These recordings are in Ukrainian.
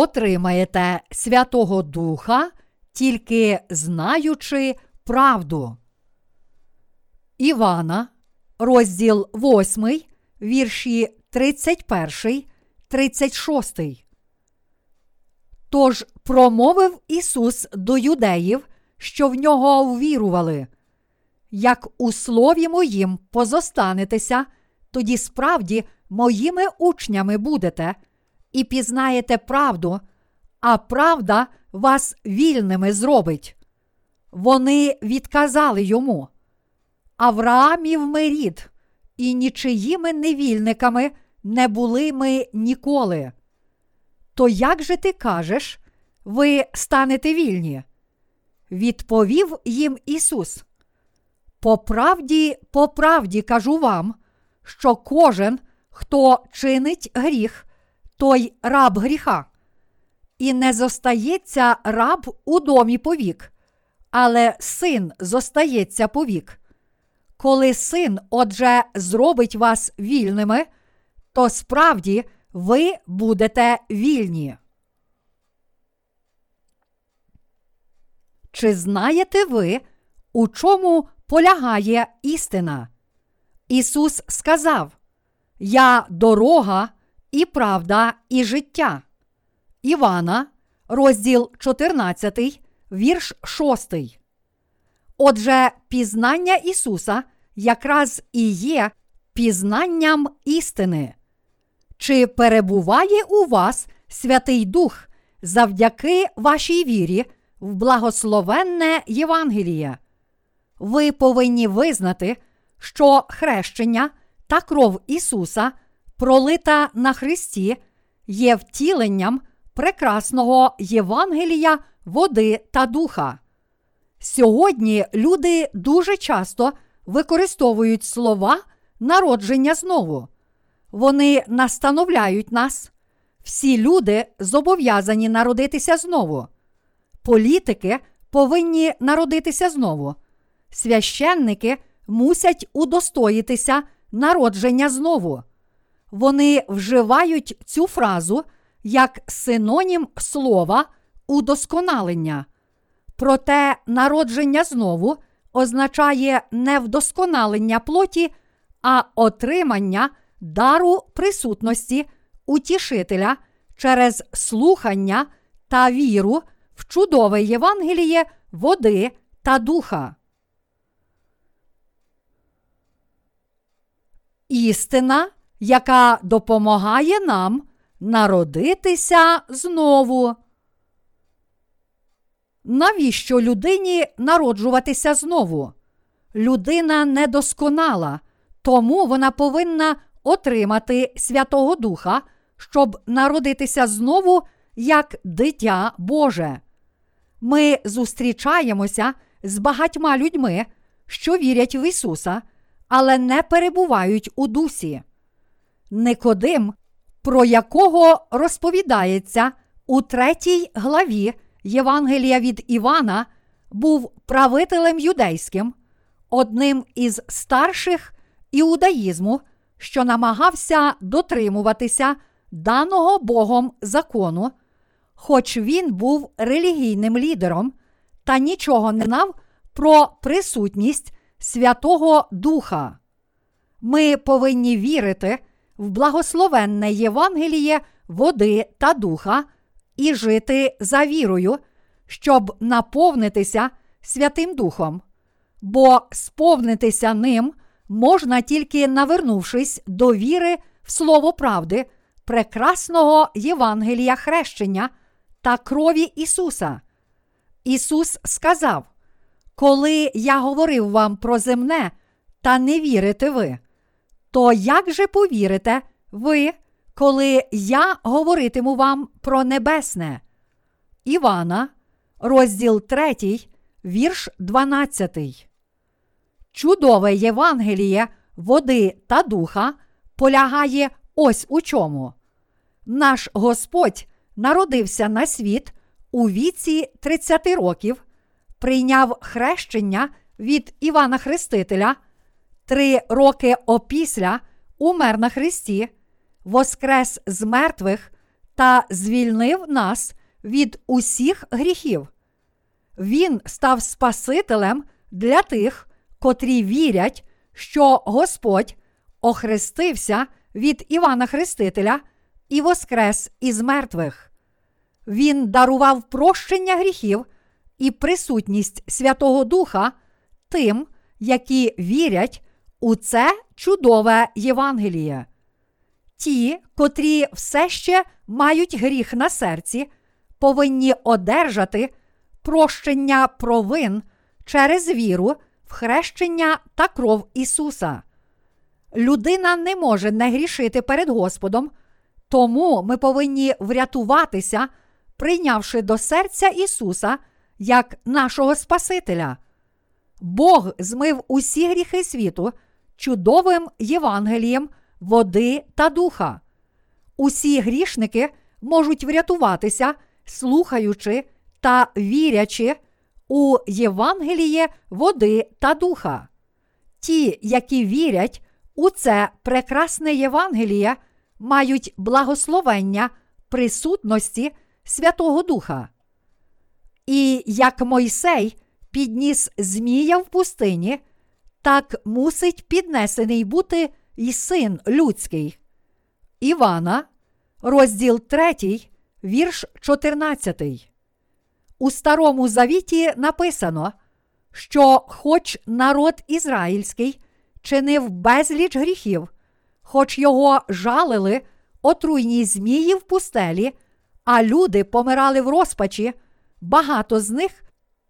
отримаєте Святого Духа, тільки знаючи правду. Івана, розділ 8, вірші 31, 36. Тож промовив Ісус до юдеїв, що в нього ввірували. Як у слові моїм позостанетеся, тоді справді моїми учнями будете і пізнаєте правду, а правда вас вільними зробить. Вони відказали йому. Авраамів ми рід, і нічиїми невільниками не були ми ніколи. То як же ти кажеш, ви станете вільні? Відповів їм Ісус. По правді, по правді кажу вам, що кожен, хто чинить гріх, той раб гріха, і не зостається раб у домі повік, але син зостається повік. Коли син, отже, зробить вас вільними, то справді ви будете вільні. Чи знаєте ви, у чому полягає істина? Ісус сказав: Я дорога і правда, і життя. Івана, розділ 14, вірш 6. Отже, пізнання Ісуса якраз і є пізнанням істини. Чи перебуває у вас Святий Дух завдяки вашій вірі в благословенне Євангеліє? Ви повинні визнати, що хрещення та кров Ісуса, пролита на Христі, є втіленням прекрасного Євангелія, води та духа. Сьогодні люди дуже часто використовують слова народження знову. Вони настановляють нас. Всі люди зобов'язані народитися знову. Політики повинні народитися знову. Священники мусять удостоїтися народження знову. Вони вживають цю фразу як синонім слова удосконалення. Проте народження знову означає не вдосконалення плоті, а отримання дару присутності утішителя через слухання та віру в чудове Євангеліє води та духа. Істина, яка допомагає нам народитися знову. Навіщо людині народжуватися знову? Людина недосконала, тому вона повинна отримати Святого Духа, щоб народитися знову як дитя Боже. Ми зустрічаємося з багатьма людьми, що вірять в Ісуса, але не перебувають у дусі. Никодим, про якого розповідається у третій главі Євангелія від Івана, був правителем юдейським, одним із старших іудаїзму, що намагався дотримуватися даного Богом закону, хоч він був релігійним лідером та нічого не знав про присутність Святого Духа. Ми повинні вірити в благословенне Євангеліє води та духа і жити за вірою, щоб наповнитися Святим Духом, бо сповнитися ним можна тільки навернувшись до віри в Слово правди, прекрасного Євангелія хрещення та крові Ісуса. Ісус сказав: Коли я говорив вам про земне, та не вірите ви, то як же повірите ви, коли я говоритиму вам про небесне? Івана, розділ 3, вірш 12. Чудове Євангеліє води та духа полягає ось у чому. Наш Господь народився на світ у віці 30 років, прийняв хрещення від Івана Хрестителя, три роки опісля умер на Христі, воскрес з мертвих та звільнив нас від усіх гріхів. Він став Спасителем для тих, котрі вірять, що Господь охрестився від Івана Хрестителя і воскрес із мертвих. Він дарував прощення гріхів і присутність Святого Духа тим, які вірять у це чудове Євангеліє. Ті, котрі все ще мають гріх на серці, повинні одержати прощення провин через віру в хрещення та кров Ісуса. Людина не може не грішити перед Господом, тому ми повинні врятуватися, прийнявши до серця Ісуса як нашого Спасителя. Бог змив усі гріхи світу чудовим Євангелієм води та духа. Усі грішники можуть врятуватися, слухаючи та вірячи у Євангеліє води та духа. Ті, які вірять у це прекрасне Євангеліє, мають благословення присутності Святого Духа. І як Мойсей підніс Змія в пустині, так мусить піднесений бути і син людський. Івана, розділ 3, вірш 14. У Старому Завіті написано, що, хоч народ ізраїльський чинив безліч гріхів, хоч його жалили отруйні змії в пустелі, а люди помирали в розпачі, багато з них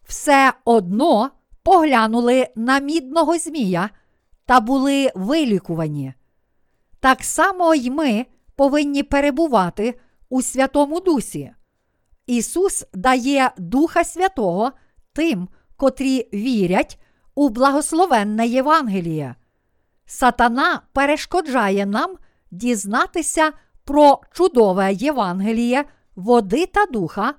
все одно поглянули на мідного змія та були вилікувані. Так само й ми повинні перебувати у Святому Дусі. Ісус дає Духа Святого тим, котрі вірять у благословенне Євангеліє. Сатана перешкоджає нам дізнатися про чудове Євангеліє, води та духа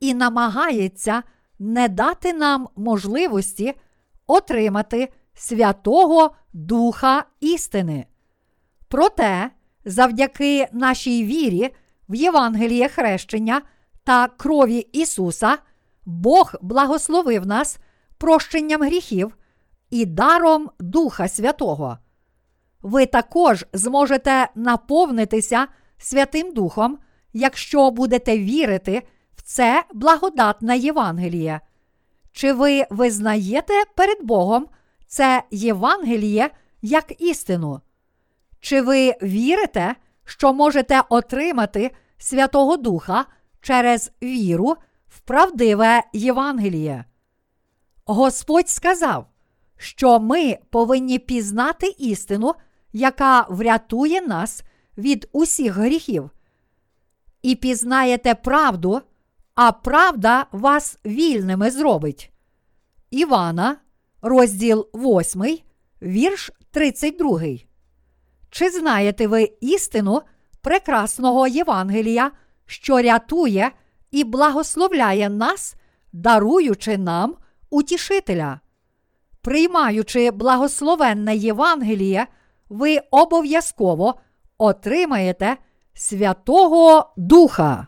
і намагається не дати нам можливості отримати Святого Духа істини. Проте, завдяки нашій вірі в Євангеліє хрещення та крові Ісуса, Бог благословив нас прощенням гріхів і даром Духа Святого. Ви також зможете наповнитися Святим Духом, якщо будете вірити це благодатне Євангеліє. Чи ви визнаєте перед Богом це Євангеліє як істину? Чи ви вірите, що можете отримати Святого Духа через віру в правдиве Євангеліє? Господь сказав, що ми повинні пізнати істину, яка врятує нас від усіх гріхів. І пізнаєте правду, а правда вас вільними зробить. Івана, розділ 8, вірш 32. Чи знаєте ви істину прекрасного Євангелія, що рятує і благословляє нас, даруючи нам утішителя? Приймаючи благословенне Євангеліє, ви обов'язково отримаєте Святого Духа.